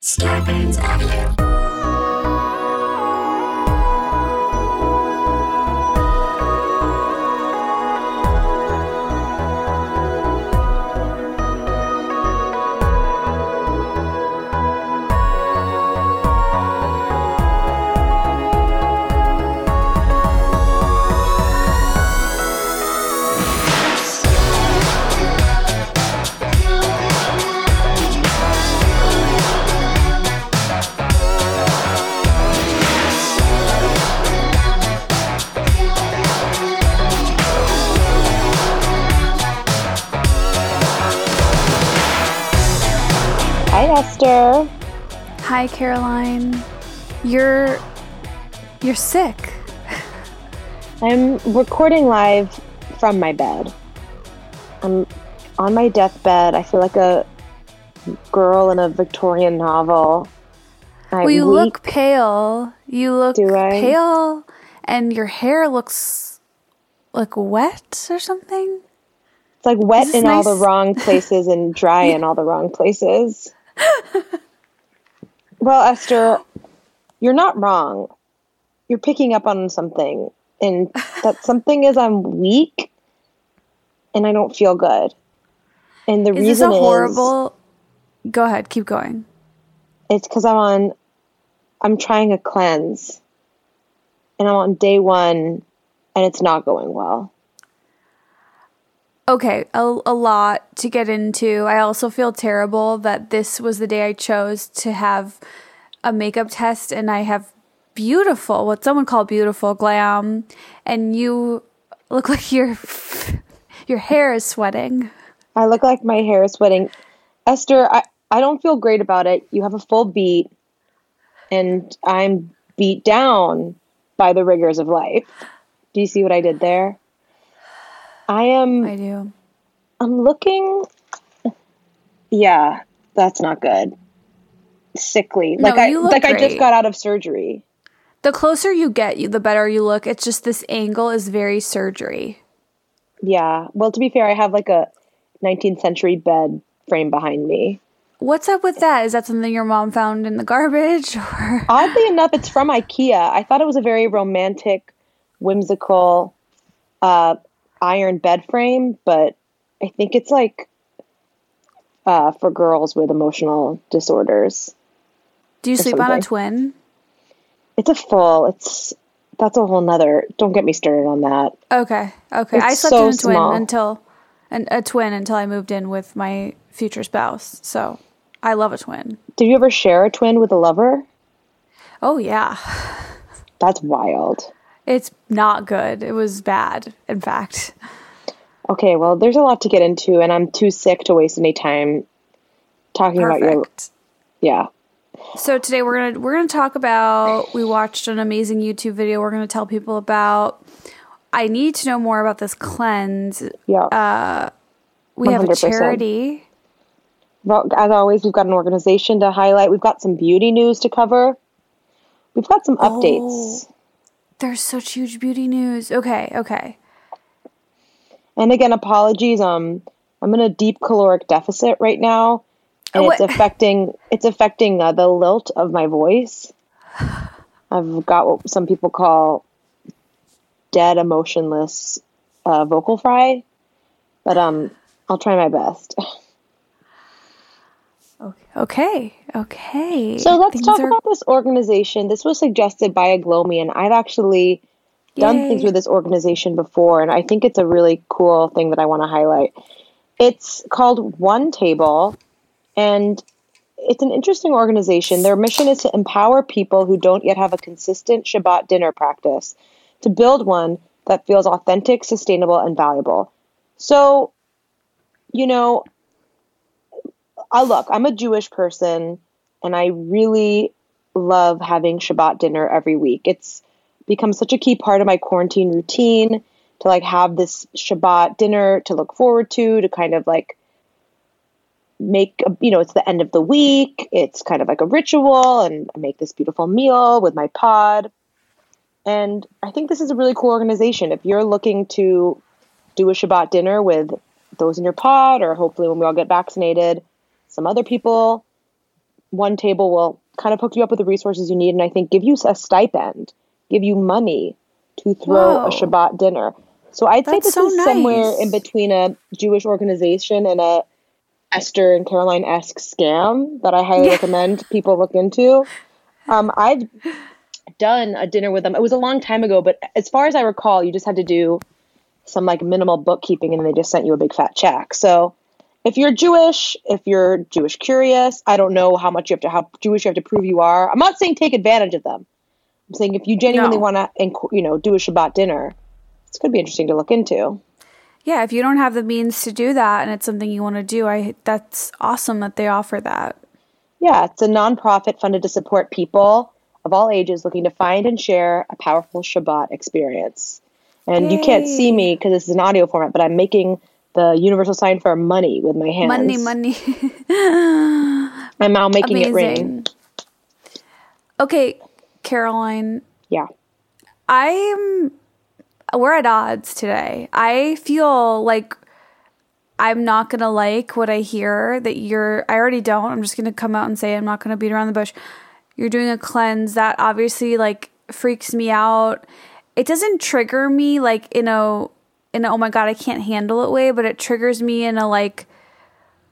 Scarpins Audio. Hi, Hi, Caroline. You're you're sick. I'm recording live from my bed. I'm on my deathbed. I feel like a girl in a Victorian novel. I Well, you weep. look pale. You look pale, and your hair looks like wet or something. It's like wet in all the wrong places and dry in all the wrong places. Well, Esther, you're not wrong. You're picking up on something, and that something is I'm weak and I don't feel good. And the Is this reason a is horrible? Go ahead, keep going. it's because I'm on, I'm trying a cleanse, and I'm on day one, and it's not going well. Okay, a, a lot to get into. I also feel terrible that this was the day I chose to have a makeup test, and I have beautiful, what someone called beautiful glam, and you look like your your hair is sweating. I look like my hair is sweating. Esther, I, I don't feel great about it. You have a full beat, and I'm beat down by the rigors of life. Do you see what I did there? I am. I do. I'm looking. Yeah, that's not good. Sickly, No, like I you look like I just got out of surgery. The closer you get, you the better you look. It's just this angle is very surgery. Yeah. Well, to be fair, I have like a 19th century bed frame behind me. What's up with that? Is that something your mom found in the garbage or Oddly enough, it's from IKEA. I thought it was a very romantic, whimsical uh, iron bed frame, but I think it's like uh, for girls with emotional disorders. do you sleep on a twin? It's a full. It's that's a whole nother. Don't get me started on that. Okay. Okay. It's I slept so in a twin small. until an, a twin until I moved in with my future spouse. So I love a twin. Did you ever share a twin with a lover? Oh yeah. That's wild. It's not good. It was bad, in fact. Okay, well, there's a lot to get into, and I'm too sick to waste any time talking about your. Yeah. So today we're gonna we're gonna talk about we watched an amazing YouTube video. We're gonna tell people about. I need to know more about this cleanse. Yeah. Uh, We have a charity. Well, as always, we've got an organization to highlight. We've got some beauty news to cover. We've got some updates. Oh. There's such huge beauty news. Okay, okay. And again, apologies. Um, I'm in a deep caloric deficit right now, and Oh, it's affecting it's affecting uh, the lilt of my voice. I've got what some people call dead, emotionless uh, vocal fry, but um, I'll try my best. Okay, okay. So let's Things talk are- about this organization. This was suggested by a Glomian. I've actually done Yay. things with this organization before, and I think it's a really cool thing that I want to highlight. It's called One Table, and it's an interesting organization. Their mission is to empower people who don't yet have a consistent Shabbat dinner practice to build one that feels authentic, sustainable, and valuable. So, you know, I look, I'm a Jewish person and I really love having Shabbat dinner every week. It's become such a key part of my quarantine routine to like have this Shabbat dinner to look forward to, to kind of like make, a, you know, it's the end of the week. It's kind of like a ritual and I make this beautiful meal with my pod. And I think this is a really cool organization. If you're looking to do a Shabbat dinner with those in your pod, or hopefully when we all get vaccinated, some other people, one table will kind of hook you up with the resources you need and I think give you a stipend, give you money to throw Whoa. a Shabbat dinner. So I'd say this so is somewhere in between a Jewish organization and a Esther and Caroline esque scam that I highly Yeah. recommend people look into. Um, I've done a dinner with them. It was a long time ago, but as far as I recall, you just had to do some like minimal bookkeeping and they just sent you a big fat check. So if you're Jewish, if you're Jewish curious, I don't know how much you have to how Jewish you have to prove you are. I'm not saying take advantage of them. I'm saying if you genuinely No. want to, you know, do a Shabbat dinner, it's going to be interesting to look into. Yeah, if you don't have the means to do that and it's something you want to do, I that's awesome that they offer that. Yeah, it's a nonprofit funded to support people of all ages looking to find and share a powerful Shabbat experience. And you can't see me because this is an audio format, but I'm making the universal sign for money with my hands. Money, money. I'm now making it rain. Okay, Caroline, Yeah. I'm we're at odds today. I feel like I'm not gonna like what I hear that you're I already don't. I'm just gonna come out and say I'm not gonna beat around the bush. You're doing a cleanse that obviously like freaks me out. It doesn't trigger me like in a oh my god I can't handle it way, but it triggers me in a like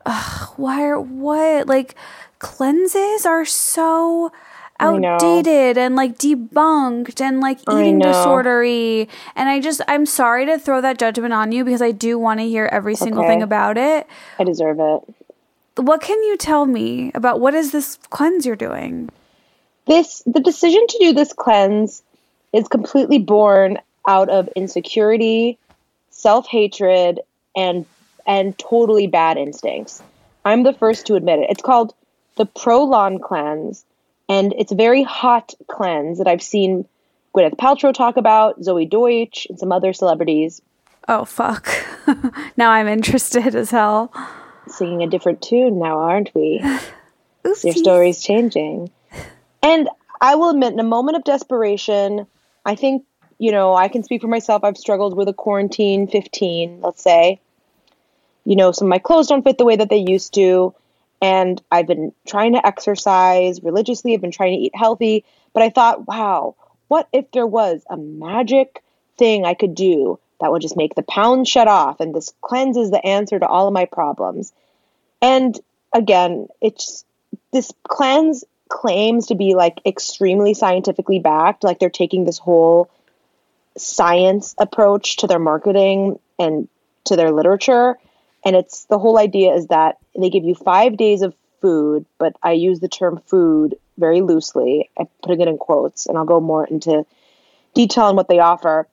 ugh, why are what like cleanses are so outdated and like debunked and like eating disordery and I just I'm sorry to throw that judgment on you because I do want to hear every single okay. thing about it. I deserve it. What can you tell me about what is this cleanse you're doing? This the decision to do this cleanse is completely born out of insecurity, self-hatred, and and totally bad instincts. I'm the first to admit it. It's called the Prolon cleanse, and it's a very hot cleanse that I've seen Gwyneth Paltrow talk about, Zoey Deutch, and some other celebrities Oh fuck. now I'm interested as hell. singing a different tune now, aren't we? Your story's changing. And I will admit, in a moment of desperation, I think, you know, I can speak for myself. I've struggled with a quarantine 15, let's say. You know, some of my clothes don't fit the way that they used to. And I've been trying to exercise religiously. I've been trying to eat healthy. But I thought, wow, what if there was a magic thing I could do that would just make the pounds shut off? And this cleanse is the answer to all of my problems. And again, it's this cleanse claims to be like extremely scientifically backed. Like they're taking this whole science approach to their marketing and to their literature. And it's the whole idea is that they give you five days of food, but I use the term food very loosely. I'm putting it in quotes, and I'll go more into detail on what they offer.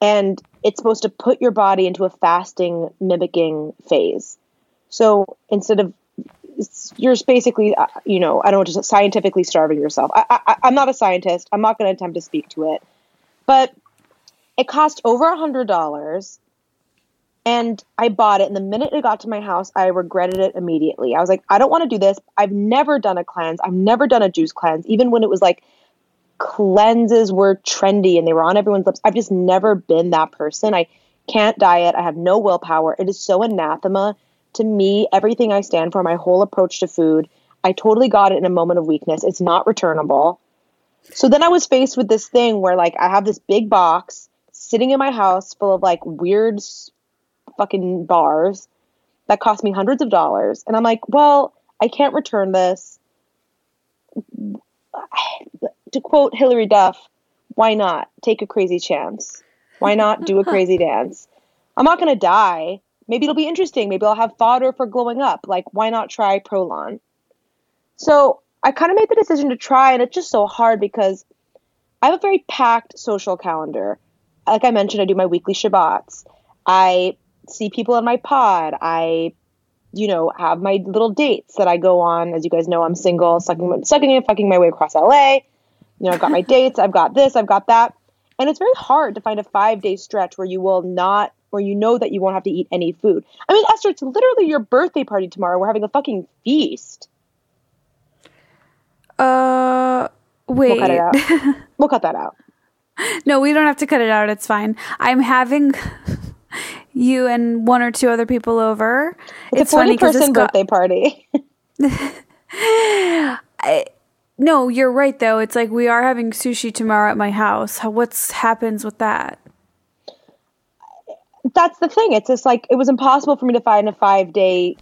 And it's supposed to put your body into a fasting mimicking phase. So instead of you're basically, uh, you know, I don't just scientifically starving yourself. I, I, I'm not a scientist. I'm not going to attempt to speak to it, but it cost over a hundred dollars, and I bought it. And the minute it got to my house, I regretted it immediately. I was like, I don't want to do this. I've never done a cleanse. I've never done a juice cleanse, even when it was like cleanses were trendy and they were on everyone's lips. I've just never been that person. I can't diet. I have no willpower. It is so anathema to me, everything I stand for, my whole approach to food. I totally got it in a moment of weakness. It's not returnable. So then I was faced with this thing where like I have this big box sitting in my house full of like weird fucking bars that cost me hundreds of dollars. And I'm like, well, I can't return this. To quote Hilary Duff, why not take a crazy chance? Why not do a crazy dance? I'm not going to die. Maybe it'll be interesting. Maybe I'll have fodder for glowing up. Like, why not try Prolon? So I kind of made the decision to try, and it's just so hard because I have a very packed social calendar. Like I mentioned, I do my weekly Shabbats. I see people on my pod. I, you know, have my little dates that I go on. As you guys know, I'm single, sucking, sucking and fucking my way across LA. You know, I've got my dates. I've got this. I've got that. And it's very hard to find a five day stretch where you will not, where you know that you won't have to eat any food. I mean, Esther, it's literally your birthday party tomorrow. We're having a fucking feast. Uh We'll wait. cut it out. we'll cut that out. No, we don't have to cut it out. It's fine. I'm having you and one or two other people over. It's, a 40 funny 'cause this person got- birthday party. no, you're right though. It's like we are having sushi tomorrow at my house. How, what's happens with that? That's the thing. It's just like it was impossible for me to find a five day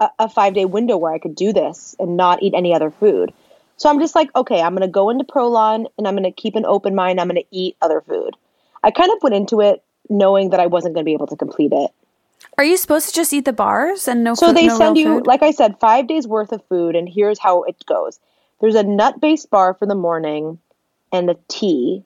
a, a five day window where I could do this and not eat any other food. So I'm just like, okay, I'm gonna go into Prolon and I'm gonna keep an open mind. I'm gonna eat other food. I kind of went into it knowing that I wasn't gonna be able to complete it. Are you supposed to just eat the bars and no? So food, they no send you, food? like I said, five days worth of food, and here's how it goes. There's a nut based bar for the morning and a tea.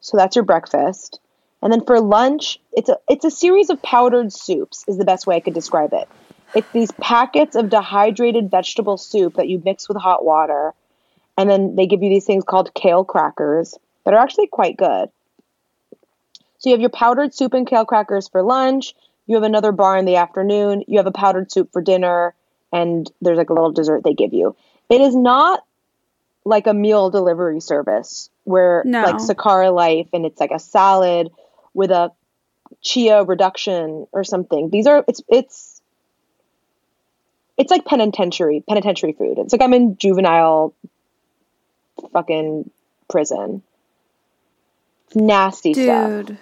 So that's your breakfast. And then for lunch, it's a it's a series of powdered soups is the best way I could describe it. It's these packets of dehydrated vegetable soup that you mix with hot water. And then they give you these things called kale crackers that are actually quite good. So you have your powdered soup and kale crackers for lunch. You have another bar in the afternoon. You have a powdered soup for dinner, and there's like a little dessert they give you. It is not like a meal delivery service where No. like Sakara Life and it's like a salad with a chia reduction or something. These are it's it's it's like penitentiary penitentiary food. It's like I'm in juvenile fucking prison. Nasty stuff. Dude.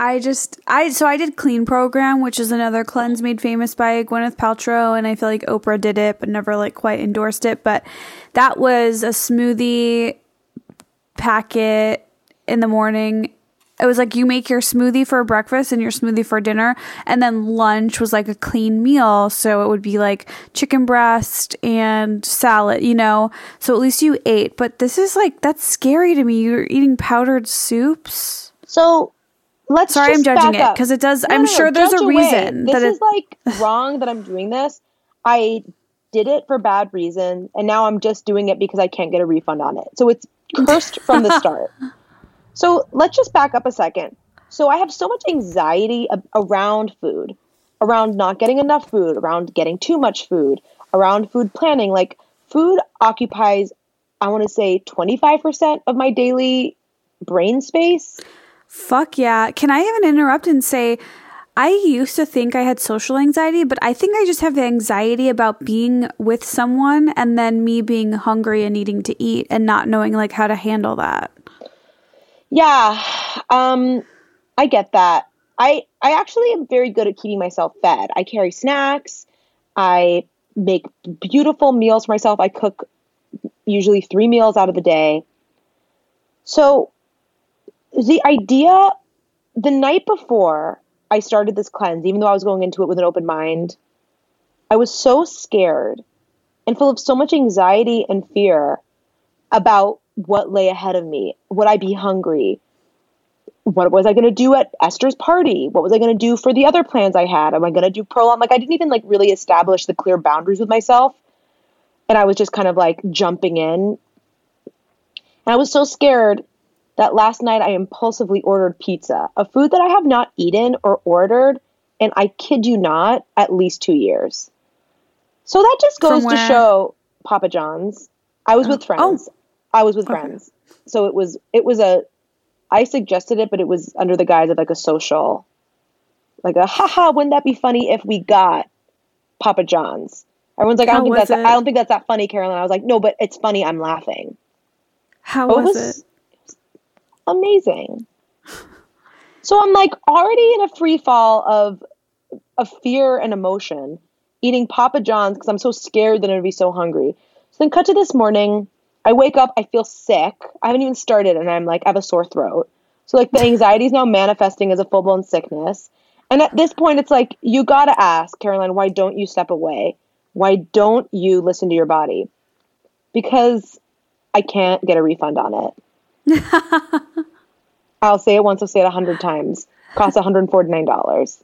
I just I so I did Clean Program, which is another cleanse made famous by Gwyneth Paltrow, and I feel like Oprah did it, but never like quite endorsed it. But that was a smoothie packet in the morning. It was like you make your smoothie for breakfast and your smoothie for dinner, and then lunch was like a clean meal. So it would be like chicken breast and salad, you know. So at least you ate. But this is like that's scary to me. You're eating powdered soups. So let's Sorry, I'm judging it because it does. No, I'm no, no, sure there's judge a away. reason This that is it. like wrong that I'm doing this. I did it for bad reason, and now I'm just doing it because I can't get a refund on it. So it's cursed from the start. So let's just back up a second. So I have so much anxiety around food, around not getting enough food, around getting too much food, around food planning. Like food occupies, I want to say, 25% of my daily brain space. Fuck yeah! Can I even interrupt and say? I used to think I had social anxiety, but I think I just have anxiety about being with someone and then me being hungry and needing to eat and not knowing like how to handle that. Yeah, um, I get that. I I actually am very good at keeping myself fed. I carry snacks. I make beautiful meals for myself. I cook usually three meals out of the day. So the idea the night before I started this cleanse, even though I was going into it with an open mind, I was so scared and full of so much anxiety and fear about what lay ahead of me. Would I be hungry? What was I going to do at Esther's party? What was I going to do for the other plans I had? Am I going to do Prolon? Like I didn't even like really establish the clear boundaries with myself. And I was just kind of like jumping in. And I was so scared that last night I impulsively ordered pizza, a food that I have not eaten or ordered, and I kid you not, at least two years. So that just goes to show Papa John's. I was with oh. friends. I was with Okay. friends. So it was it was a I suggested it, but it was under the guise of like a social, like a haha, wouldn't that be funny if we got Papa John's? Everyone's like, I don't think that's it? I don't think that's that funny, Carolyn. I was like, no, but it's funny. I'm laughing. How was, it was it? amazing. So I'm like already in a free fall of of fear and emotion, eating Papa John's because I'm so scared that I'm gonna be so hungry. So then cut to this morning. I wake up, I feel sick. I haven't even started, and I'm like, I have a sore throat. So like the anxiety is now manifesting as a full blown sickness. And at this point, it's like you gotta ask Caroline, why don't you step away? Why don't you listen to your body? Because I can't get a refund on it. I'll say it once, I'll say it a hundred times. Costs $149.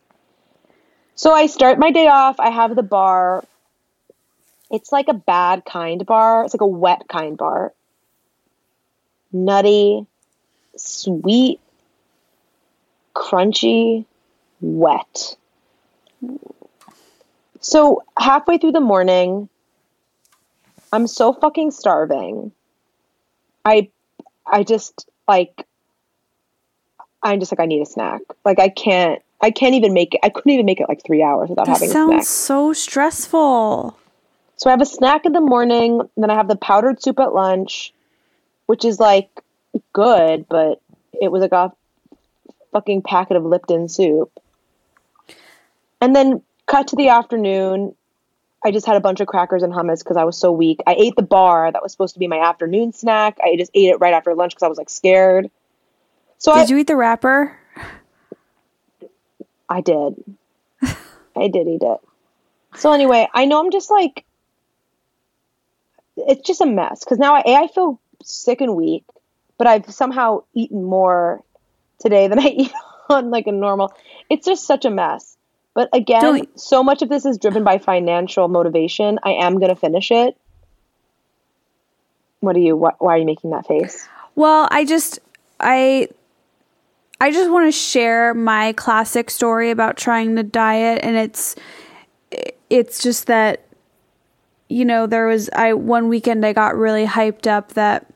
So I start my day off. I have the bar. It's like a bad kind bar. It's like a wet kind bar. Nutty, sweet, crunchy, wet. So halfway through the morning, I'm so fucking starving. I I just like I'm just like I need a snack. Like I can't I can't even make it I couldn't even make it like 3 hours without That having a sounds so stressful. So I have a snack in the morning, then I have the powdered soup at lunch, which is like good, but it was like a fucking packet of Lipton soup. And then cut to the afternoon. I just had a bunch of crackers and hummus because I was so weak. I ate the bar that was supposed to be my afternoon snack. I just ate it right after lunch because I was like scared. So Did I, you eat the wrapper? I did. I did eat it. So anyway, I know I'm just like it's just a mess because now I A, I feel sick and weak, but I've somehow eaten more today than I eat on like a normal. It's just such a mess. But again, Don't- so much of this is driven by financial motivation. I am going to finish it. What are you? Why, why are you making that face? Well, I just I I just want to share my classic story about trying to diet and it's it's just that you know, there was I one weekend I got really hyped up that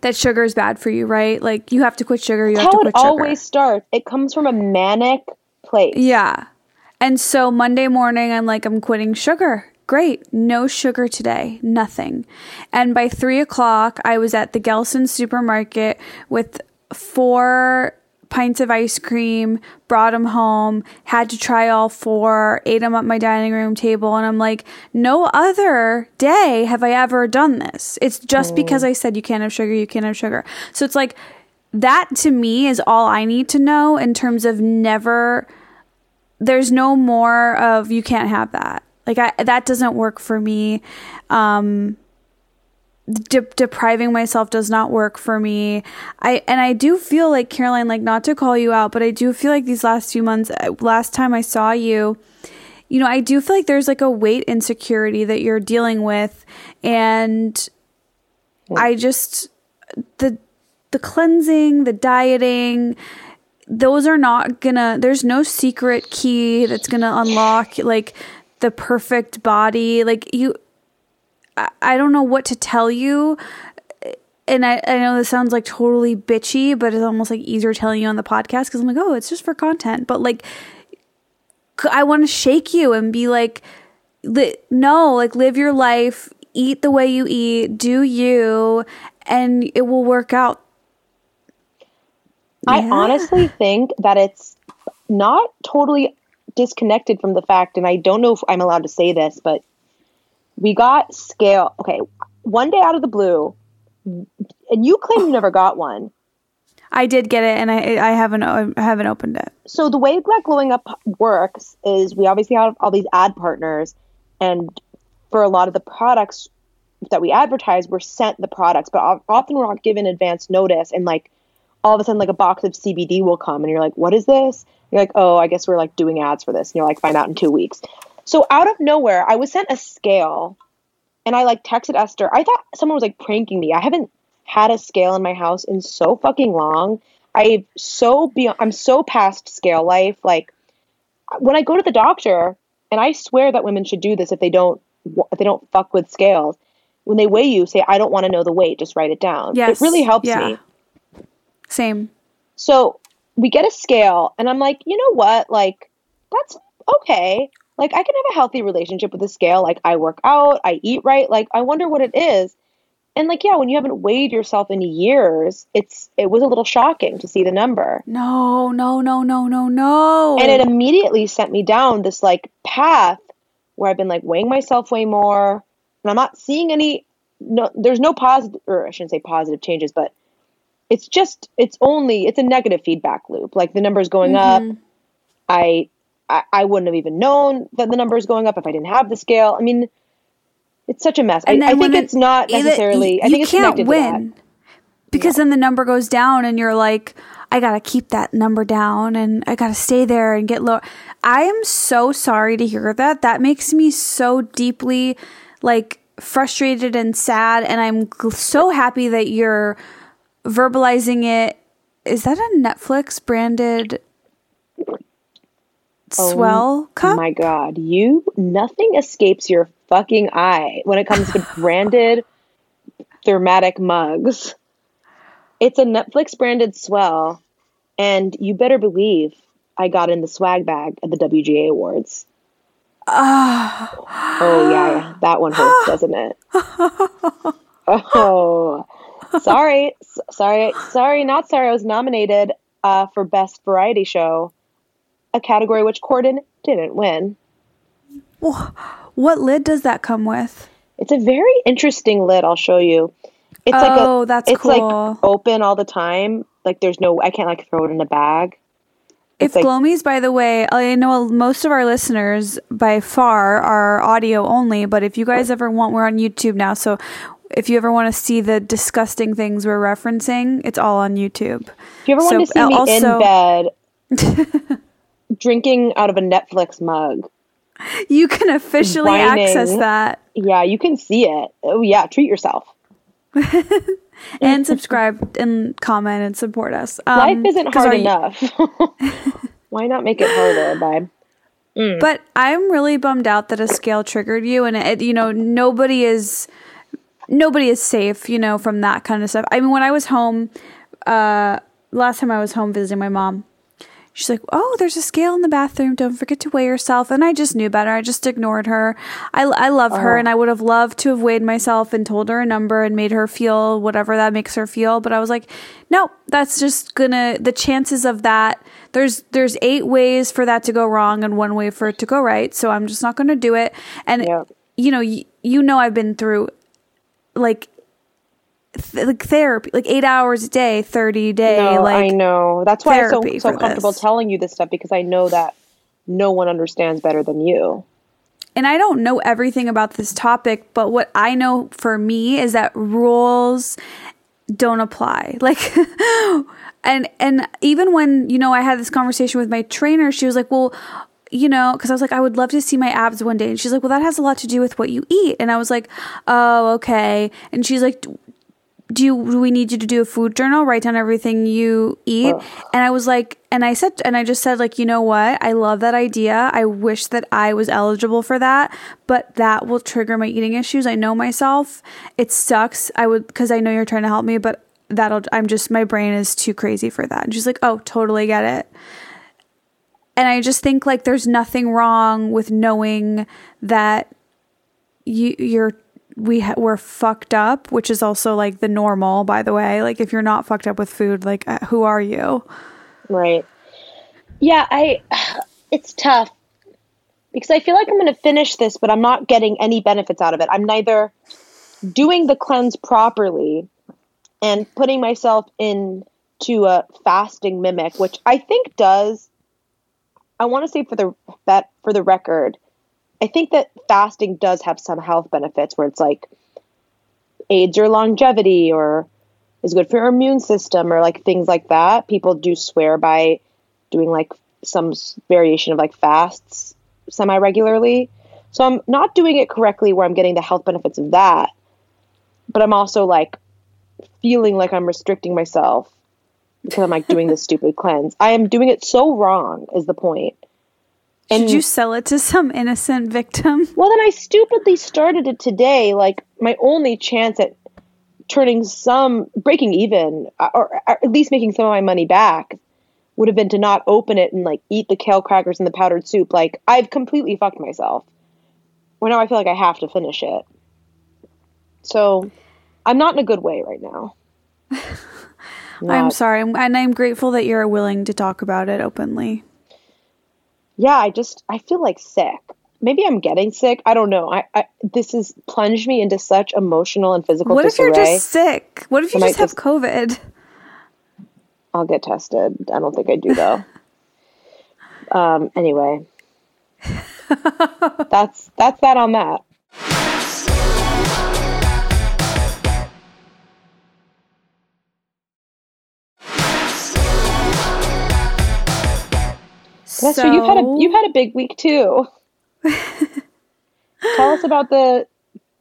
that sugar is bad for you, right? Like you have to quit sugar, you have to How quit it sugar. always starts. It comes from a manic place. Yeah. And so Monday morning, I'm like, I'm quitting sugar. Great. No sugar today. Nothing. And by three o'clock, I was at the Gelson supermarket with four pints of ice cream, brought them home, had to try all four, ate them at my dining room table. And I'm like, no other day have I ever done this. It's just because I said you can't have sugar, you can't have sugar. So it's like, that to me is all I need to know in terms of never there's no more of you can't have that. Like I that doesn't work for me. Um de- depriving myself does not work for me. I and I do feel like Caroline like not to call you out, but I do feel like these last few months uh, last time I saw you you know, I do feel like there's like a weight insecurity that you're dealing with and I just the the cleansing, the dieting, those are not gonna there's no secret key that's gonna unlock like the perfect body. Like you I, I don't know what to tell you. And I, I know this sounds like totally bitchy, but it's almost like easier telling you on the podcast because I'm like, oh, it's just for content. But like, I want to shake you and be like, li- no, like live your life, eat the way you eat, do you, and it will work out. I Yeah. honestly think that it's not totally disconnected from the fact, and I don't know if I'm allowed to say this, but we got scale. Okay, one day out of the blue, and you claim you never got one. I did get it, and I I haven't I haven't opened it. So the way Black Glowing Up works is we obviously have all these ad partners, and for a lot of the products that we advertise, we're sent the products, but often we're not given advance notice, and like all of a sudden, like a box of CBD will come, and you're like, "What is this?" You're like, "Oh, I guess we're like doing ads for this," and you're like, "Find out in two weeks." So out of nowhere, I was sent a scale, and I like texted Esther. I thought someone was like pranking me. I haven't had a scale in my house in so fucking long. I so beyond. I'm so past scale life. Like when I go to the doctor, and I swear that women should do this if they don't if they don't fuck with scales. When they weigh you, say, "I don't want to know the weight. Just write it down." Yes, it really helps yeah. me. Same. So we get a scale, and I'm like, you know what? Like, that's okay. Like, I can have a healthy relationship with the scale. Like, I work out, I eat right. Like, I wonder what it is. And like, yeah, when you haven't weighed yourself in years, it's it was a little shocking to see the number. No, no, no, no, no, no. And it immediately sent me down this like path where I've been like weighing myself way more, and I'm not seeing any. No, there's no positive, or I shouldn't say positive changes, but it's just it's only it's a negative feedback loop. Like the numbers going up, mm-hmm. I, I I wouldn't have even known that the number is going up if I didn't have the scale. I mean, it's such a mess. I, And I then think it- it's not necessarily. I you think it's can't win because then the number goes down, and you're like, I gotta keep that number down, and I gotta stay there and get low. I am so sorry to hear that. That makes me so deeply like frustrated and sad, and I'm so happy that you're verbalizing it. Is that a Netflix branded S'well cup? Oh My God, you nothing escapes your fucking eye when it comes to branded thermatic mugs. It's a Netflix branded S'well, and you better believe I got in the swag bag at the WGA Awards. Oh yeah, yeah, that one hurts, doesn't it? Oh, sorry, sorry, sorry, not sorry. I was nominated uh, for best variety show, a category which Corden didn't win. What lid does that come with? It's a very interesting lid. I'll show you. It's Oh, like a, oh, that's it's cool. like open all the time. Like there's no, I can't like throw it in a bag. If like- Glomies, by the way, I know most of our listeners by far are audio only, but if you guys ever want, we're on YouTube now. So if you ever want to see the disgusting things we're referencing, it's all on YouTube. If you ever want to So, see me also- in bed drinking out of a Netflix mug, You can officially Whining. access that yeah, you can see it. Oh yeah, treat yourself. and subscribe and comment and support us. Um, Life isn't hard enough. Why not make it harder, babe? But I'm really bummed out that a scale triggered you, and it, you know nobody is nobody is safe, you know, from that kind of stuff. I mean, when I was home, uh, last time I was home visiting my mom, she's like, "Oh, there's a scale in the bathroom. Don't forget to weigh yourself." And I just knew better. I just ignored her. I I love her, oh. and I would have loved to have weighed myself and told her a number and made her feel whatever that makes her feel. But I was like, no, that's just gonna the chances of that. There's there's eight ways for that to go wrong and one way for it to go right. So I'm just not gonna do it. And Yeah. you know, y- you know, I've been through like. Th- like therapy, like eight hours a day, thirty a day. No, like I know. That's why I'm so, so comfortable this. telling you this stuff because I know that no one understands better than you. and I don't know everything about this topic, but what I know for me is that rules don't apply. Like and and even when, you know, I had this conversation with my trainer, she was like, "Well, you know, because I was like, I would love to see my abs one day. And she's like, Well, that has a lot to do with what you eat. And I was like, Oh, okay. And she's like, do you do we need you to do a food journal? Write down everything you eat. And i was like and i said and i just said like you know what? I love that idea. I wish that i was eligible for that but that will trigger my eating issues. I know myself. It sucks. I would because i know you're trying to help me but that'll i'm just my brain is too crazy for that. And she's like oh totally get it. And i just think like there's nothing wrong with knowing that you you're we ha- we're fucked up, which is also like the normal, by the way. Like if you're not fucked up with food, like uh, who are you? Right. Yeah, I it's tough because I feel like I'm going to finish this but I'm not getting any benefits out of it. I'm neither doing the cleanse properly and putting myself into a fasting mimic, which I think does I want to say for the for the record, I think that fasting does have some health benefits where it's like aids your longevity or is good for your immune system or like things like that. People do swear by doing like some variation of like fasts semi regularly. So I'm not doing it correctly where I'm getting the health benefits of that, but I'm also like feeling like I'm restricting myself because I'm like doing this stupid cleanse. I am doing it so wrong, is the point. Should you sell it to some innocent victim? Well, then I stupidly started it today. Like my only chance at turning some breaking even, uh, or, or at least making some of my money back, would have been to not open it and like eat the kale crackers and the powdered soup. Like I've completely fucked myself. Well, now I feel like I have to finish it. So I'm not in a good way right now. I'm sorry, and I'm grateful that you're willing to talk about it openly. Yeah, I just I feel like sick. Maybe I'm getting sick. I don't know. I, I this has plunged me into such emotional and physical What if you're just sick? What if you I just have just- COVID? I'll get tested. I don't think I do though. um. Anyway, that's that's that on that. That's true. You've had a you've had a big week too. Tell us about the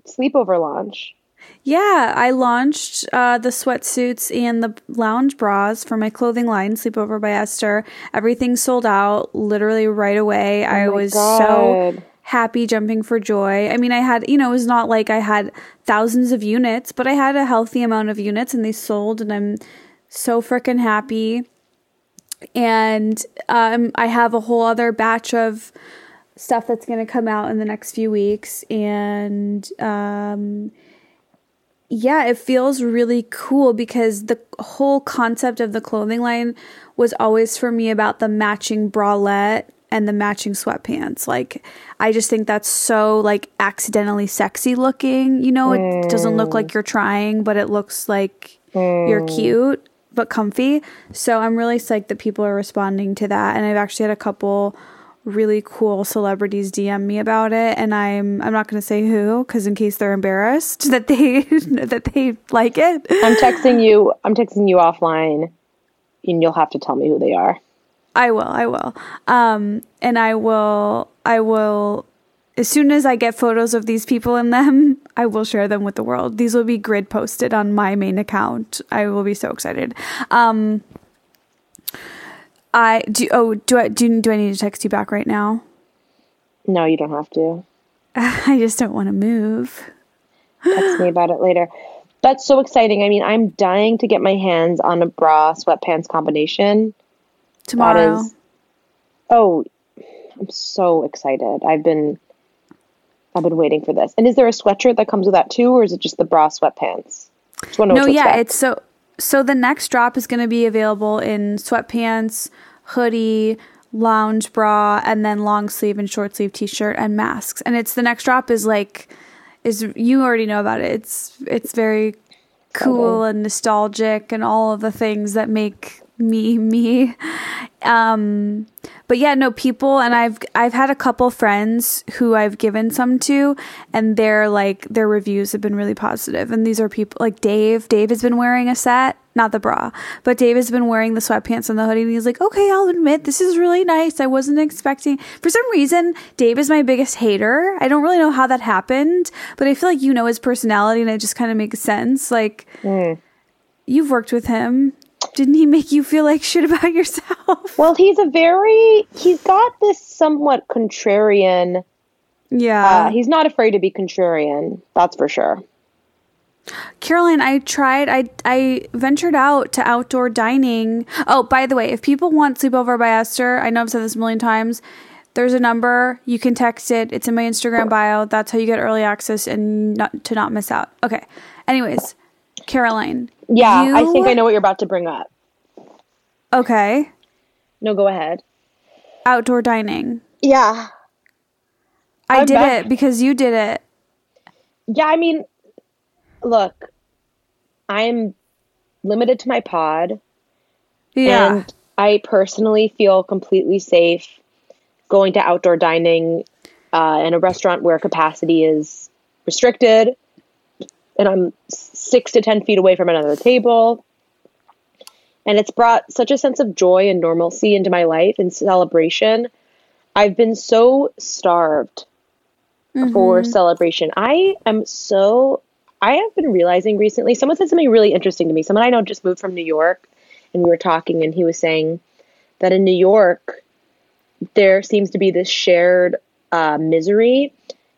sleepover launch. Yeah, I launched uh, the sweatsuits and the lounge bras for my clothing line, Sleepover by Esther. Everything sold out literally right away. I Oh my was so happy, jumping for joy. I mean, I had, you know, it was not like I had thousands of units, but I had a healthy amount of units and they sold, and I'm so freaking happy. And um, I have a whole other batch of stuff that's going to come out in the next few weeks. And um, yeah, it feels really cool because the whole concept of the clothing line was always for me about the matching bralette and the matching sweatpants. Like, I just think that's so like accidentally sexy looking. You know, it doesn't look like you're trying, but it looks like you're cute but comfy. So I'm really psyched that people are responding to that. And I've actually had a couple really cool celebrities DM me about it and I'm I'm not going to say who cuz in case they're embarrassed that they that they like it. I'm texting you. I'm texting you offline, and you'll have to tell me who they are. I will. I will. Um, and I will. I will. As soon as I get photos of these people in them, I will share them with the world. These will be grid posted on my main account. I will be so excited. Um, I do. Oh, do I do? Do I need to text you back right now? No, you don't have to. I just don't want to move. Text me about it later. That's so exciting. I mean, I'm dying to get my hands on a bra sweatpants combination. Tomorrow. That is. Oh, I'm so excited. I've been. I've been waiting for this. And is there a sweatshirt that comes with that too, or is it just the bra sweatpants? Just wanna know no, yeah, expect. it's so. So the next drop is going to be available in sweatpants, hoodie, lounge bra, and then long sleeve and short sleeve t-shirt and masks. And it's the next drop is like is you already know about it. It's it's very cool and nostalgic and all of the things that make me me. Um but yeah, no people and I've I've had a couple friends who I've given some to and their like their reviews have been really positive. And these are people like Dave. Dave has been wearing a set, not the bra, but Dave has been wearing the sweatpants and the hoodie and he's like, "Okay, I'll admit this is really nice. I wasn't expecting." For some reason, Dave is my biggest hater. I don't really know how that happened, but I feel like you know his personality and it just kind of makes sense. Like you've worked with him. Didn't he make you feel like shit about yourself? Well, he's a very. He's got this somewhat contrarian. Yeah. Uh, he's not afraid to be contrarian. That's for sure. Caroline, I tried. I I ventured out to outdoor dining. Oh, by the way, if people want sleepover by Esther, I know I've said this a million times. There's a number you can text it. It's in my Instagram bio. That's how you get early access and not to not miss out. Okay. Anyways, Caroline. Yeah, I think I know what you're about to bring up. Okay. No, go ahead. Outdoor dining. Yeah. I I'm did back. it because you did it. Yeah, I mean, look, I'm limited to my pod. Yeah. And I personally feel completely safe going to outdoor dining uh, in a restaurant where capacity is restricted and I'm six to 10 feet away from another table. And it's brought such a sense of joy and normalcy into my life and celebration. I've been so starved for celebration. I am so, I have been realizing recently, someone said something really interesting to me. Someone I know just moved from New York and we were talking, and he was saying that in New York, there seems to be this shared uh, misery,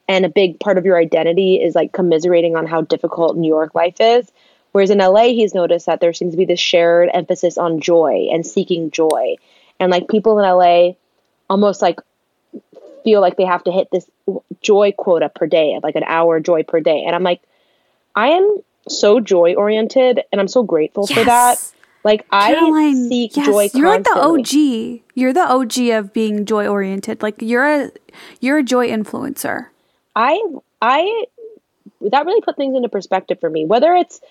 and a big part of your identity is like commiserating on how difficult New York life is. Whereas in LA, he's noticed that there seems to be this shared emphasis on joy and seeking joy. And like people in LA almost like feel like they have to hit this joy quota per day, like an hour joy per day. And I'm like, I am so joy oriented and I'm so grateful for that. Yes. Like I Caroline, seek yes, joy you're like the. OG. You're the OG of being joy oriented. Like you're a you're a joy influencer. I I that really put things into perspective for me. Whether it's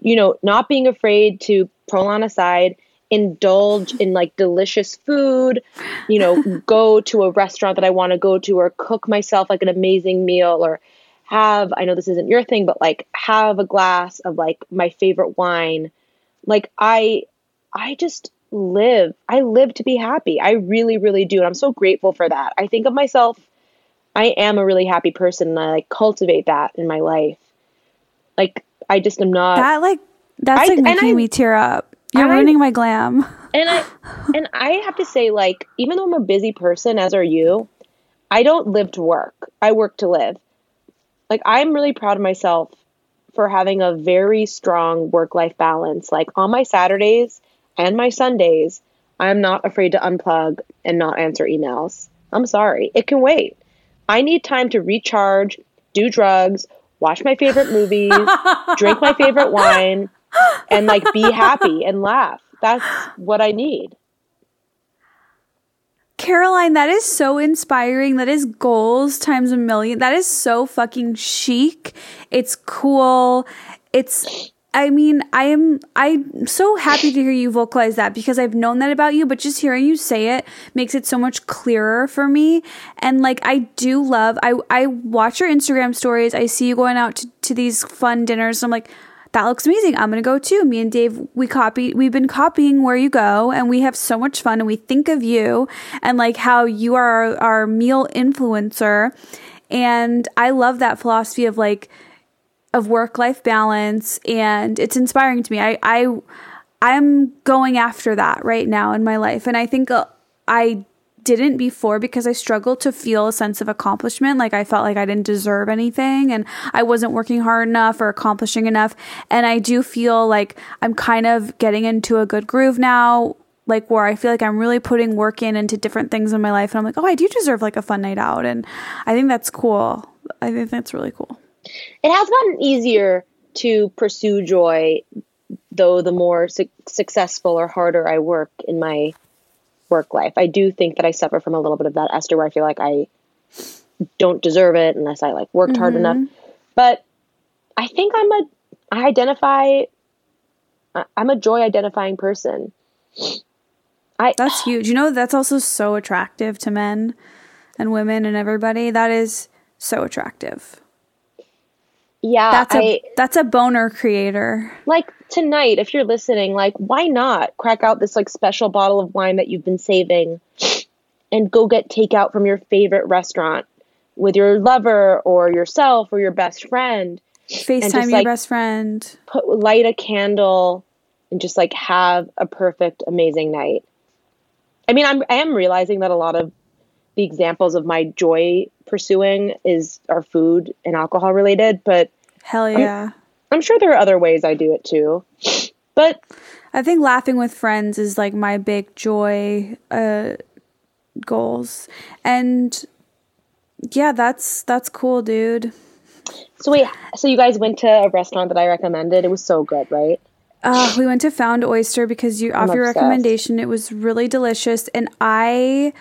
you know not being afraid to pull on a side, indulge in like delicious food, you know, go to a restaurant that I want to go to, or cook myself like an amazing meal, or have I know this isn't your thing, but like have a glass of like my favorite wine. Like I I just live. I live to be happy. I really, really do. And I'm so grateful for that. I think of myself I am a really happy person and I like cultivate that in my life. Like I just am not That like that's I- like making I- me tear up. You're I- ruining my glam. and I and I have to say like even though I'm a busy person as are you, I don't live to work. I work to live. Like I'm really proud of myself for having a very strong work-life balance. Like on my Saturdays and my Sundays, I'm not afraid to unplug and not answer emails. I'm sorry. It can wait. I need time to recharge, do drugs, watch my favorite movies, drink my favorite wine, and like be happy and laugh. That's what I need. Caroline, that is so inspiring. That is goals times a million. That is so fucking chic. It's cool. It's I mean, I am I'm so happy to hear you vocalize that because I've known that about you, but just hearing you say it makes it so much clearer for me. And like I do love I I watch your Instagram stories. I see you going out to, to these fun dinners. I'm like, that looks amazing. I'm gonna go too. Me and Dave, we copy we've been copying where you go and we have so much fun and we think of you and like how you are our, our meal influencer. And I love that philosophy of like of work life balance and it's inspiring to me. I I I'm going after that right now in my life and I think uh, I didn't before because I struggled to feel a sense of accomplishment like I felt like I didn't deserve anything and I wasn't working hard enough or accomplishing enough and I do feel like I'm kind of getting into a good groove now like where I feel like I'm really putting work in into different things in my life and I'm like oh I do deserve like a fun night out and I think that's cool. I think that's really cool it has gotten easier to pursue joy though the more su- successful or harder i work in my work life i do think that i suffer from a little bit of that esther where i feel like i don't deserve it unless i like worked hard mm-hmm. enough but i think i'm a i identify i'm a joy identifying person i That's huge. You know, that's also so attractive to men and women and everybody. That is so attractive. Yeah That's I, a that's a boner creator. like tonight if you're listening like why not crack out this like special bottle of wine that you've been saving and go get takeout from your favorite restaurant with your lover or yourself or your best friend FaceTime just, your like- best friend. put light a candle and just like have a perfect amazing night i mean i'm i am realizing that a lot of the examples of my joy pursuing is are food and alcohol related but Hell yeah. i'm sure there are other ways i do it too but I think laughing with friends is like my big joy uh goals. And yeah, that's that's cool, dude. So wait, so you guys went to a restaurant that I recommended. It was so good, right? Uh, we went to Found Oyster because you off your obsessed. recommendation. It was really delicious, and I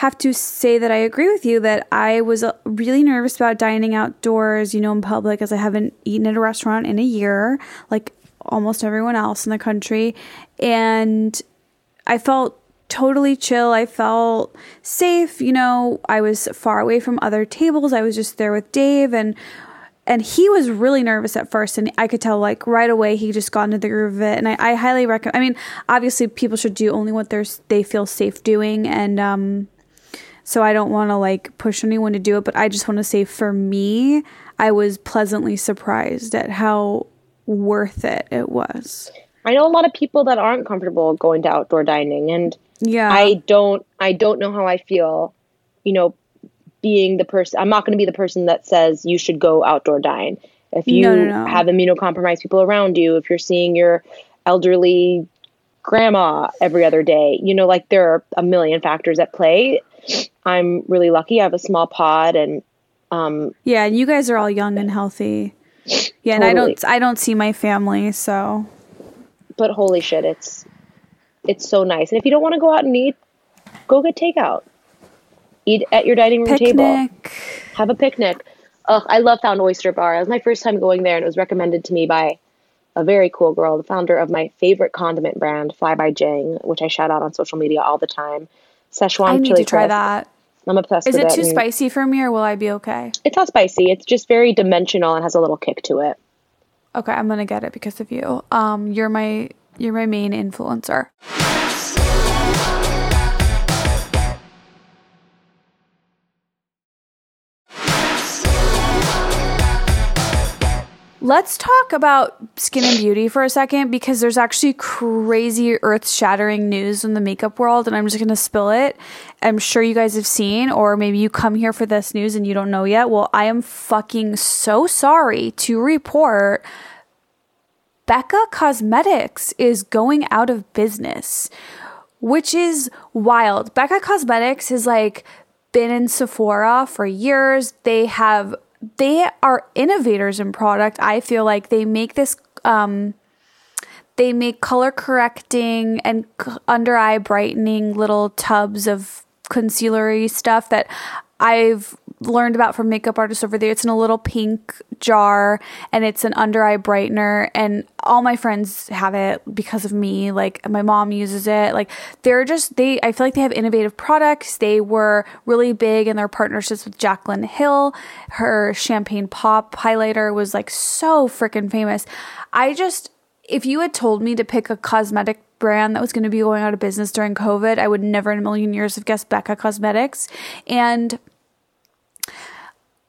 have to say that I agree with you that I was uh, really nervous about dining outdoors, you know, in public, as I haven't eaten at a restaurant in a year, like almost everyone else in the country, and I felt totally chill. I felt safe. You know, I was far away from other tables. I was just there with Dave and and he was really nervous at first and I could tell like right away he just got into the groove of it and I, I highly recommend I mean obviously people should do only what they're they feel safe doing and um so I don't want to like push anyone to do it but I just want to say for me I was pleasantly surprised at how worth it it was. I know a lot of people that aren't comfortable going to outdoor dining, and Yeah. I don't. I don't know how I feel. You know, being the person. I'm not going to be the person that says you should go outdoor dine. If you No, no, no. have immunocompromised people around you, if you're seeing your elderly grandma every other day, you know, like there are a million factors at play. I'm really lucky. I have a small pod, and um, Yeah, and you guys are all young and healthy. Yeah, and I don't I don't see my family, so but holy shit, it's it's so nice. And if you don't want to go out and eat, go get takeout. Eat at your dining room table. Have a picnic. Ugh, I love Found Oyster Bar. It was my first time going there, and it was recommended to me by a very cool girl, the founder of my favorite condiment brand, Fly by Jing, which I shout out on social media all the time. Szechuan I need chili to try that. I'm obsessed Is with it it. too and spicy for me or will I be okay? It's not spicy. It's just very dimensional and has a little kick to it. Okay, I'm gonna get it because of you. Um, you're my you're my main influencer. Let's talk about skin and beauty for a second because there's actually crazy earth shattering news in the makeup world, and I'm just gonna spill it. I'm sure you guys have seen, or maybe you come here for this news and you don't know yet. Well, I am fucking so sorry to report Becca Cosmetics is going out of business, which is wild. Becca Cosmetics is like been in Sephora for years. They have they are innovators in product. I feel like they make this um they make color correcting and under eye brightening little tubs of concealery stuff that I've learned about from makeup artists over there. It's in a little pink jar and it's an under eye brightener and all my friends have it because of me. Like my mom uses it. Like they're just they I feel like they have innovative products. They were really big in their partnerships with Jaclyn Hill. Her champagne pop highlighter was like so freaking famous. I just if you had told me to pick a cosmetic brand that was going to be going out of business during COVID, I would never in a million years have guessed Becca Cosmetics. And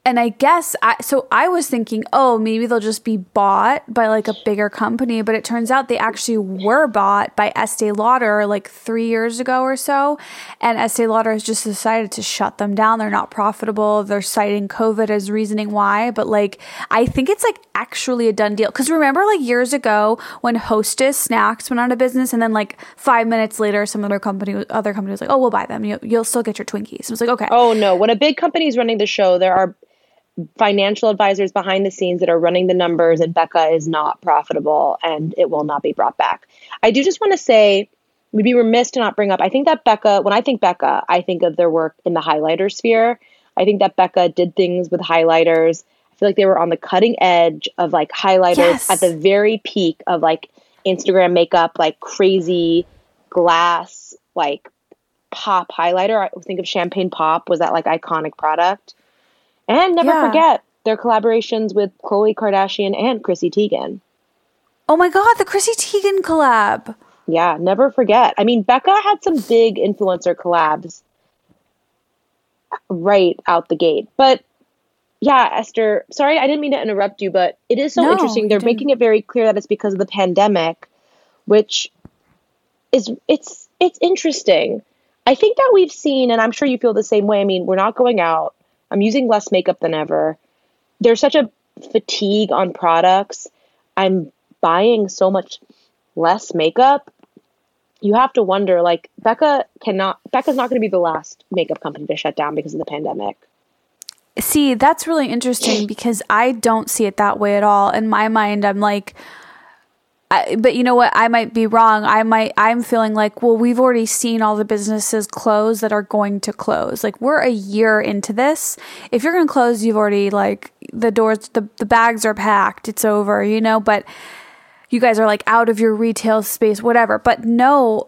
and I guess I so I was thinking, oh, maybe they'll just be bought by like a bigger company, but it turns out they actually were bought by Estee Lauder like three years ago or so, and Estee Lauder has just decided to shut them down. They're not profitable. They're citing COVID as reasoning why, but like I think it's like actually a done deal. Because remember, like years ago when Hostess snacks went out of business, and then like five minutes later, some other company, other company was like, oh, we'll buy them. You, you'll still get your Twinkies. I was like, okay. Oh no, when a big company is running the show, there are financial advisors behind the scenes that are running the numbers and Becca is not profitable and it will not be brought back. I do just want to say we'd be remiss to not bring up I think that Becca when I think Becca, I think of their work in the highlighter sphere. I think that Becca did things with highlighters. I feel like they were on the cutting edge of like highlighters Yes. at the very peak of like Instagram makeup, like crazy glass, like pop highlighter. I think of Champagne Pop was that like iconic product. And never Yeah. forget their collaborations with Khloe Kardashian and Chrissy Teigen. Oh my god, the Chrissy Teigen collab. Yeah, never forget. I mean, Becca had some big influencer collabs right out the gate. But yeah, Esther, sorry, I didn't mean to interrupt you, but it is so No, interesting. They're making it very clear that it's because of the pandemic, which is it's it's interesting. I think that we've seen, and I'm sure you feel the same way. I mean, we're not going out. I'm using less makeup than ever. There's such a fatigue on products. I'm buying so much less makeup. You have to wonder, like Becca cannot. Becca's not going to be the last makeup company to shut down because of the pandemic. See, that's really interesting because I don't see it that way at all. In my mind, I'm like, I, but you know what? I might be wrong. I might. I'm feeling like, well, we've already seen all the businesses close that are going to close. Like we're a year into this. If you're going to close, you've already like the doors, the the bags are packed. It's over. You know, but you guys are like out of your retail space, whatever. But no,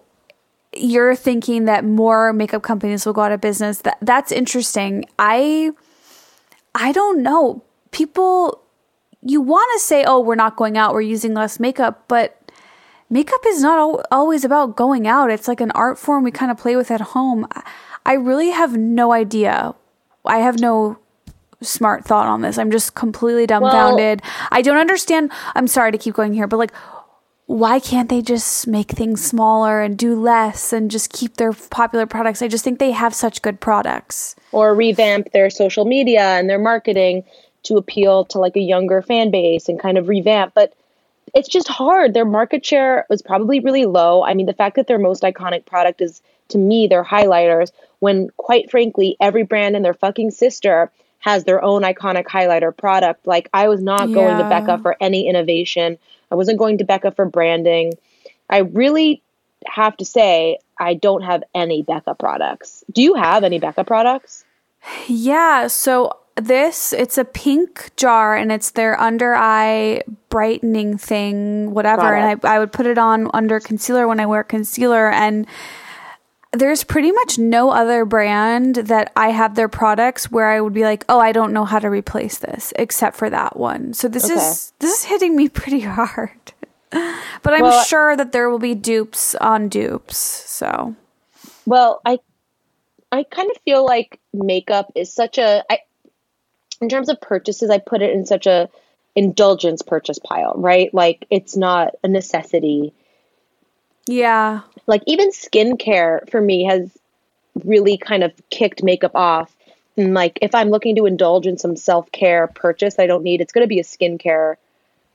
you're thinking that more makeup companies will go out of business. That that's interesting. I I don't know. People you want to say, "Oh, we're not going out. We're using less makeup," but makeup is not al- always about going out. It's like an art form we kind of play with at home. I- I really have no idea. I have no smart thought on this. I'm just completely dumbfounded. I don't understand. I'm sorry to keep going here, but like why can't they just make things smaller and do less and just keep their popular products? I just think they have such good products. or revamp their social media and their marketing to appeal to like a younger fan base and kind of revamp but it's just hard. Their market share was probably really low. I mean the fact that their most iconic product is to me their highlighters when quite frankly every brand and their fucking sister has their own iconic highlighter product. Like i was not going to becca for any innovation. I wasn't going to becca for branding. I really have to say I don't have any Becca products. Do you have any Becca products? Yeah, so this it's a pink jar and it's their under eye brightening thing, whatever. And. I, I would put it on under concealer when I wear concealer and there's pretty much no other brand that I have their products where I would be like, "Oh, I don't know how to replace this except for that one." So this Okay. is this is hitting me pretty hard. but I'm Well- sure that there will be dupes on dupes. So, Well, I I kind of feel like makeup is such a I in terms of purchases, I put it in such a indulgence purchase pile, right? Like it's not a necessity. yeah. Like even skincare for me has really kind of kicked makeup off. And like if I'm looking to indulge in some self-care purchase I don't need, it's going to be a skincare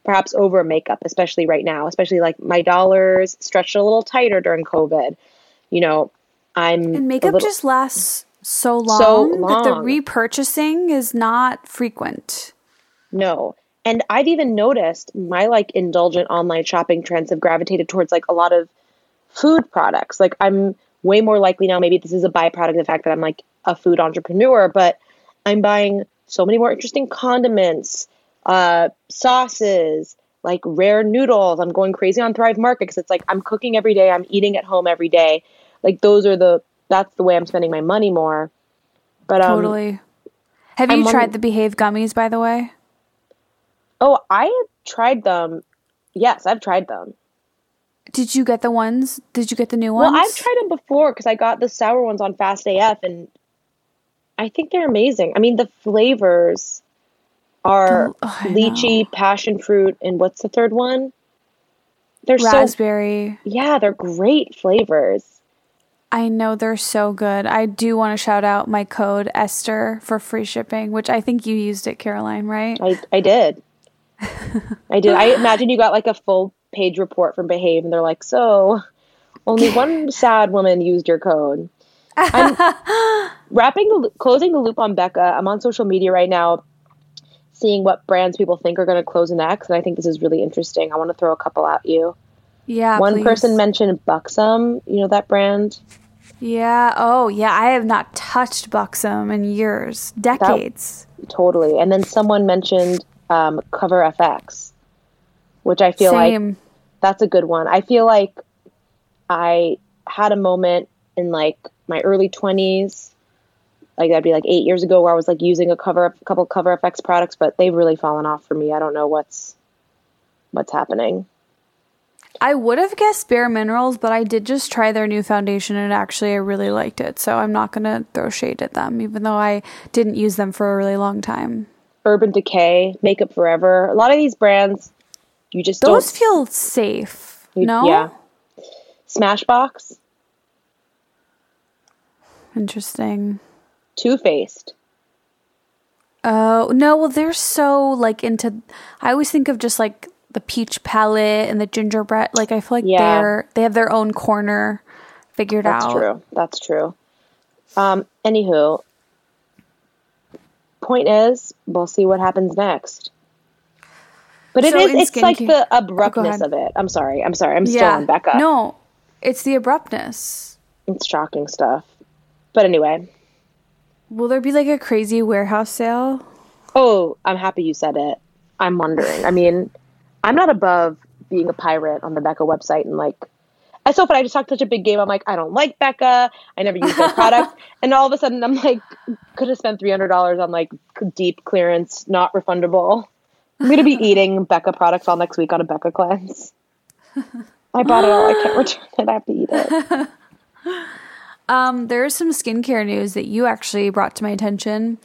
perhaps over makeup, especially right now, especially like my dollars stretched a little tighter during COVID. You know, I'm And makeup little- just lasts so long, So that the repurchasing is not frequent. No. And I've even noticed my like indulgent online shopping trends have gravitated towards like a lot of food products. Like I'm way more likely now, maybe this is a byproduct of the fact that I'm like a food entrepreneur, but I'm buying so many more interesting condiments, uh, sauces, like rare noodles. I'm going crazy on Thrive Market because it's like I'm cooking every day, I'm eating at home every day. Like those are the that's the way I'm spending my money more. But um, Totally. Have I'm you tried the Behave gummies, by the way? oh, I tried them. Yes, I've tried them. Did you get the ones? Did you get the new ones? Well, I've tried them before because I got the sour ones on Fast AF, and I think they're amazing. I mean, the flavors are oh, lychee, passion fruit, and what's the third one? They're so raspberry. yeah, they're great flavors. I know they're so good. I do want to shout out my code Esther for free shipping, which I think you used it, Caroline, right? I I did, I did. I imagine you got like a full page report from Behave, and they're like, so only one sad woman used your code. I'm wrapping the closing the loop on Becca. I'm on social media right now, seeing what brands people think are going to close next, and I think this is really interesting. I want to throw a couple at you. Yeah. One please. person mentioned Buxom. You know that brand? Yeah. Oh, yeah. I have not touched Buxom in years, decades. Totally. And then someone mentioned um, Cover FX, which I feel like that's a good one. I feel like I had a moment in like my early 20s, like that'd be like eight years ago, where I was like using a cover, a couple Cover FX products, but they've really fallen off for me. I don't know what's what's happening. I would have guessed Bare Minerals, but I did just try their new foundation and actually I really liked it. So I'm not going to throw shade at them, even though I didn't use them for a really long time. Urban Decay, Makeup Forever, a lot of these brands, you just Those don't. feel safe. you- no? Yeah. Smashbox, Interesting. Too Faced. Oh, no, well, they're so like into. I always think of just like the peach palette and the gingerbread. Like, I feel like Yeah. they're, they have their own corner figured That's out. That's true. That's true. Um, anywho, point is, we'll see what happens next. But it So is, it's like the Oh, abruptness ahead. of it. I'm sorry. I'm sorry. I'm still Yeah. on Becca. No, it's the abruptness. It's shocking stuff. But anyway, Will there be like a crazy warehouse sale? oh, I'm happy you said it. I'm wondering. I mean, I'm not above being a pirate on the Becca website and like, it's so funny. I just talked such a big game. I'm like, I don't like Becca. I never use their products. and all of a sudden, I'm like, could have spent $300 on like deep clearance, not refundable. I'm going to be eating Becca products all next week on a Becca cleanse. I bought it all. I can't return it. I have to eat it. Um, there's some skincare news that you actually brought to my attention,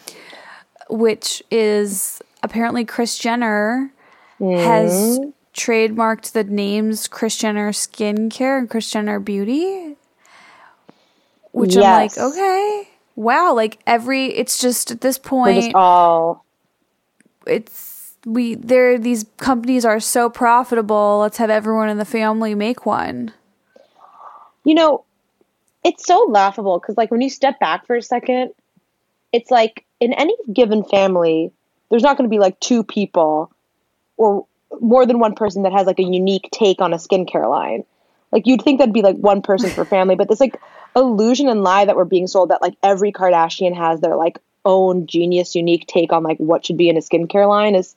which is apparently Kris Jenner has mm-hmm. trademarked the names Kris Jenner Skincare and Kris Jenner Beauty. Which I'm like, okay, wow, like every it's just at this point all it's we there these companies are so profitable. Let's have everyone in the family make one. you know, it's so laughable because, like, when you step back for a second, it's like in any given family, there's not going to be like two people or more than one person that has like a unique take on a skincare line. Like, you'd think that'd be like one person for family, but this like illusion and lie that we're being sold that like every Kardashian has their like own genius, unique take on like what should be in a skincare line is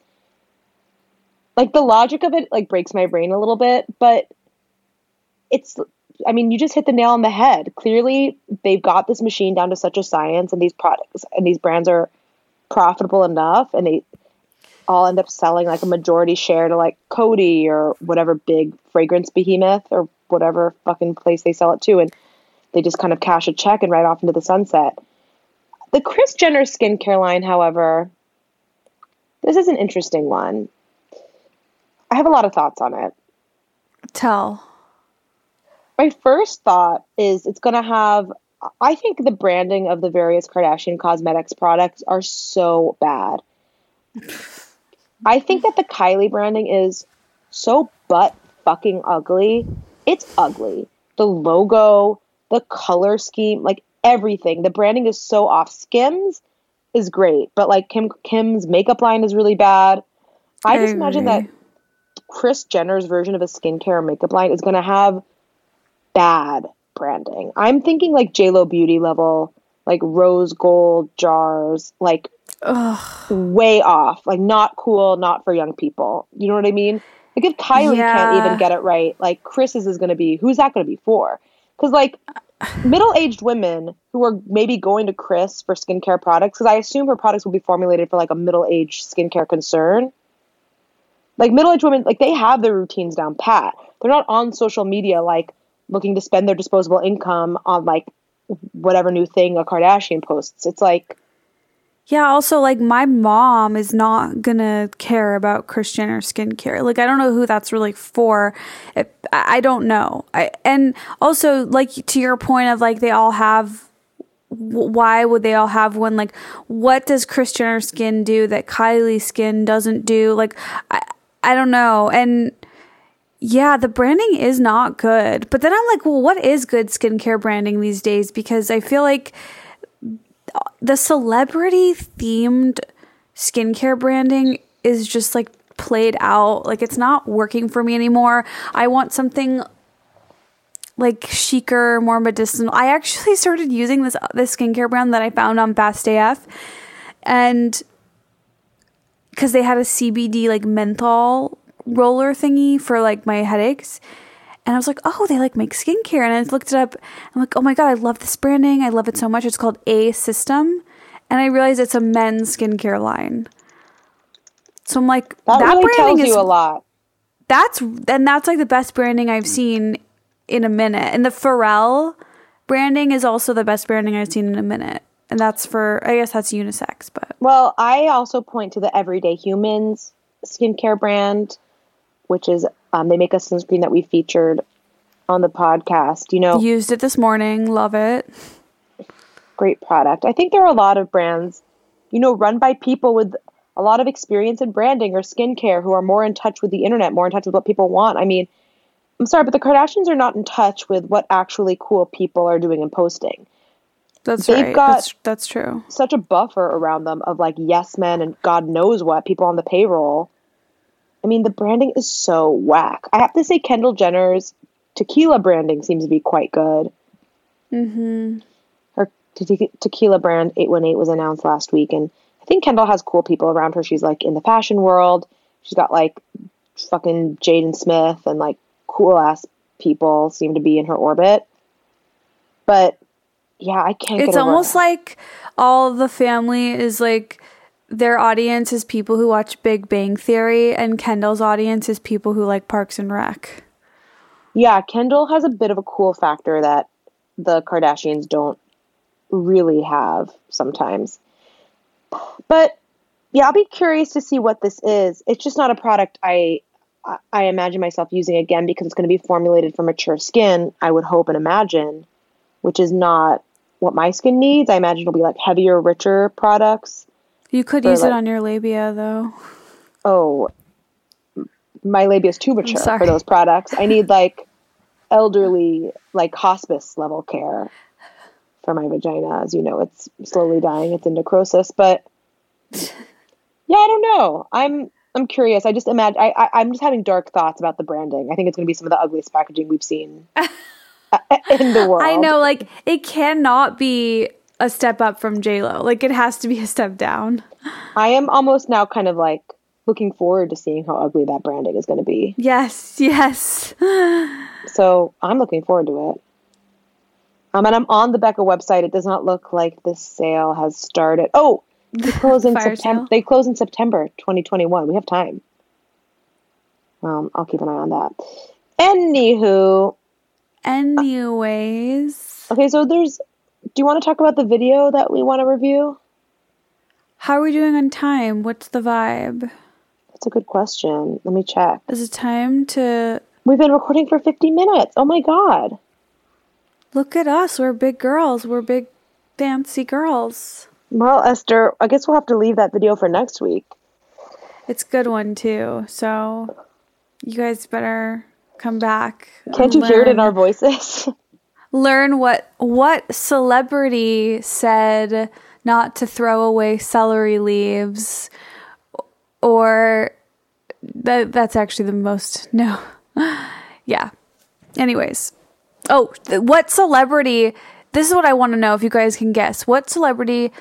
like the logic of it like breaks my brain a little bit, but it's I mean, you just hit the nail on the head. Clearly, they've got this machine down to such a science, and these products and these brands are profitable enough, and they all end up selling like a majority share to like Coty or whatever big fragrance behemoth or whatever fucking place they sell it to, and they just kind of cash a check and ride off into the sunset. The Kris Jenner skincare line, however, this is an interesting one. I have a lot of thoughts on it Tell. my first thought is it's going to have i think the branding of the various kardashian cosmetics products are so bad i think that the kylie branding is so butt fucking ugly it's ugly the logo the color scheme like everything. The branding is so off. Skims is great, but like Kim Kim's makeup line is really bad. I, just imagine that. Kris Jenner's version of a skincare makeup line is going to have bad branding. I'm thinking like JLo Beauty level, like rose gold jars, like way off, like not cool, not for young people. You know what I mean? Like if Kylie can't even get it right, like Kris's is going to be, who's that going to be for? Because like middle-aged women who are maybe going to Chris for skincare products, because I assume her products will be formulated for like a middle-aged skincare concern. Like middle-aged women, like they have their routines down pat. They're not on social media like looking to spend their disposable income on like whatever new thing a Kardashian posts. It's like Yeah, also like my mom is not gonna care about Kris Jenner skincare. Like I don't know who that's really for. It, I don't know. I and also like to your point of like they all have. Why would they all have one? Like, what does Kris Jenner skin do that Kylie skin doesn't do? Like, I I don't know. And yeah, the branding is not good. But then I'm like, well, what is good skincare branding these days? Because I feel like the celebrity themed skincare branding is just like played out. Like it's not working for me anymore. I want something like chicer, more medicinal. I actually started using this uh, this skincare brand that I found on Fast AF, and because they had a CBD like menthol roller thingy for like my headaches. And I was like, oh, they like make skincare. And I looked it up. I'm like, oh my God, I love this branding. I love it so much. It's called Asystem. And I realized it's a men's skincare line. So I'm like, that, that, really branding tells is you a lot. that's and that's like the best branding I've seen in a minute. And the Pharrell branding is also the best branding I've seen in a minute. And that's for I guess that's unisex, but Well, I also point to the Everyday Humans skincare brand, which is um, they make a sunscreen that we featured on the podcast. You know, used it this morning. Love it. great product. I think there are a lot of brands, you know, run by people with a lot of experience in branding or skincare who are more in touch with the internet, more in touch with what people want. I mean, I'm sorry, but the Kardashians are not in touch with what actually cool people are doing and posting. That's They've right. got- that's that's true. Such a buffer around them of like yes men and God knows what people on the payroll. I mean, the branding is so whack. I have to say, Kendall Jenner's tequila branding seems to be quite good. Mm-hmm. her te- tequila brand 818 was announced last week and i think kendall has cool people around her she's like in the fashion world she's got like fucking jaden smith and like cool ass people seem to be in her orbit but yeah i can't It's almost it. like all the family is like their audience is people who watch Big Bang Theory, and Kendall's audience is people who like Parks and Rec. yeah kendall has a bit of a cool factor that the kardashians don't really have sometimes. But yeah i'll be curious to see what this is. It's just not a product i I- imagine myself using again because it's going to be formulated for mature skin i would hope and imagine which is not what my skin needs. I imagine it'll be like heavier richer products You could use like- it on your labia though. oh my labia is too mature for those products. I need like elderly like hospice level care for my vagina. As you know it's slowly dying. It's in necrosis but yeah i don't know. I'm i'm curious. I just imagine I, I i'm just having dark thoughts about the branding. I think it's going to be some of the ugliest packaging we've seen uh, in the world I know, like it cannot be a step up from J Lo. Like it has to be a step down. i am almost now kind of like looking forward to seeing how ugly that branding is going to be Yes, yes. So I'm looking forward to it. Um, and I'm on the Becca website. It does not look like this sale has started. Oh, they close in September. They close in September 2021. We have time. Um, I'll keep an eye on that. Anywho, Anyways, okay. So there's. Do you want to talk about the video that we want to review? how are we doing on time? What's the vibe? That's a good question. Let me check. Is it time to We've been recording for 50 minutes. Oh my god. look at us? We're big girls. We're big fancy girls. Well, Esther, I guess we'll have to leave that video for next week. It's a good one too. So you guys better come back. Can't you hear it in our voices? learn what what celebrity said not to throw away celery leaves or that that's actually the most no. yeah. Anyways. Oh, th- what celebrity this is what I want to know if you guys can guess. What celebrity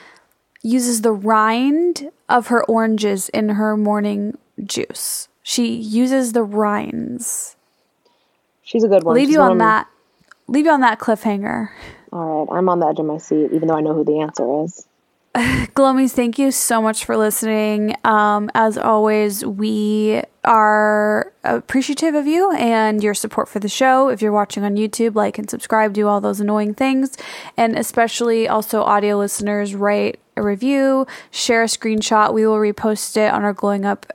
uses the rind of her oranges in her morning juice? She uses the rinds. She's a good one. Leave She's you on that. Leave you on that cliffhanger. All right, I'm on the edge of my seat, even though I know who the answer is. Glomies, thank you so much for listening. Um, as always, we are appreciative of you and your support for the show. If you're watching on YouTube, like and subscribe, do all those annoying things. And especially also audio listeners, write a review, share a screenshot. We will repost it on our Glowing Up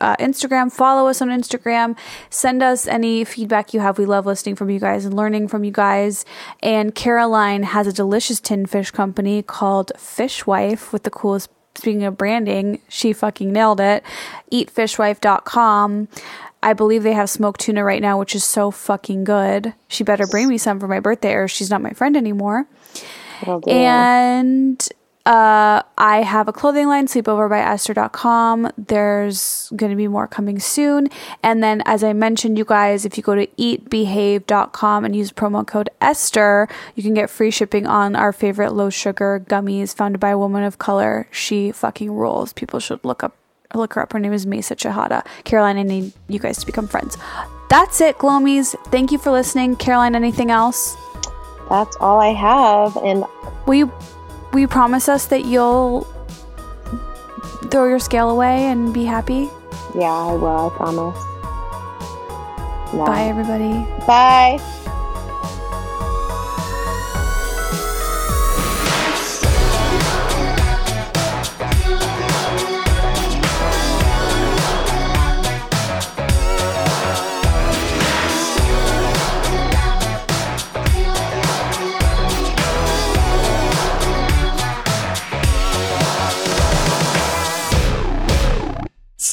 uh, Instagram. Follow us on Instagram. Send us any feedback you have. We love listening from you guys and learning from you guys. And Caroline has a delicious tin fish company called Fishwife with the coolest. Speaking of branding, she fucking nailed it. Eatfishwife.com. I believe they have smoked tuna right now, which is so fucking good. She better bring me some for my birthday or she's not my friend anymore. And uh, I have a clothing line, sleepoverbyesther.com. There's going to be more coming soon. And then, as I mentioned, you guys, if you go to eatbehave.com and use promo code Esther, you can get free shipping on our favorite low sugar gummies founded by a woman of color. She fucking rules. People should look up. Look her up. Her name is Mayssa Chehata. Caroline, I need you guys to become friends. That's it, Glomies. Thank you for listening. Caroline, anything else? That's all I have. And Will you will you promise us that you'll throw your scale away and be happy? yeah, I will, I promise. No. Bye everybody. Bye.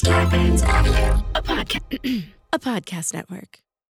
Starburns Audio. a podcast network.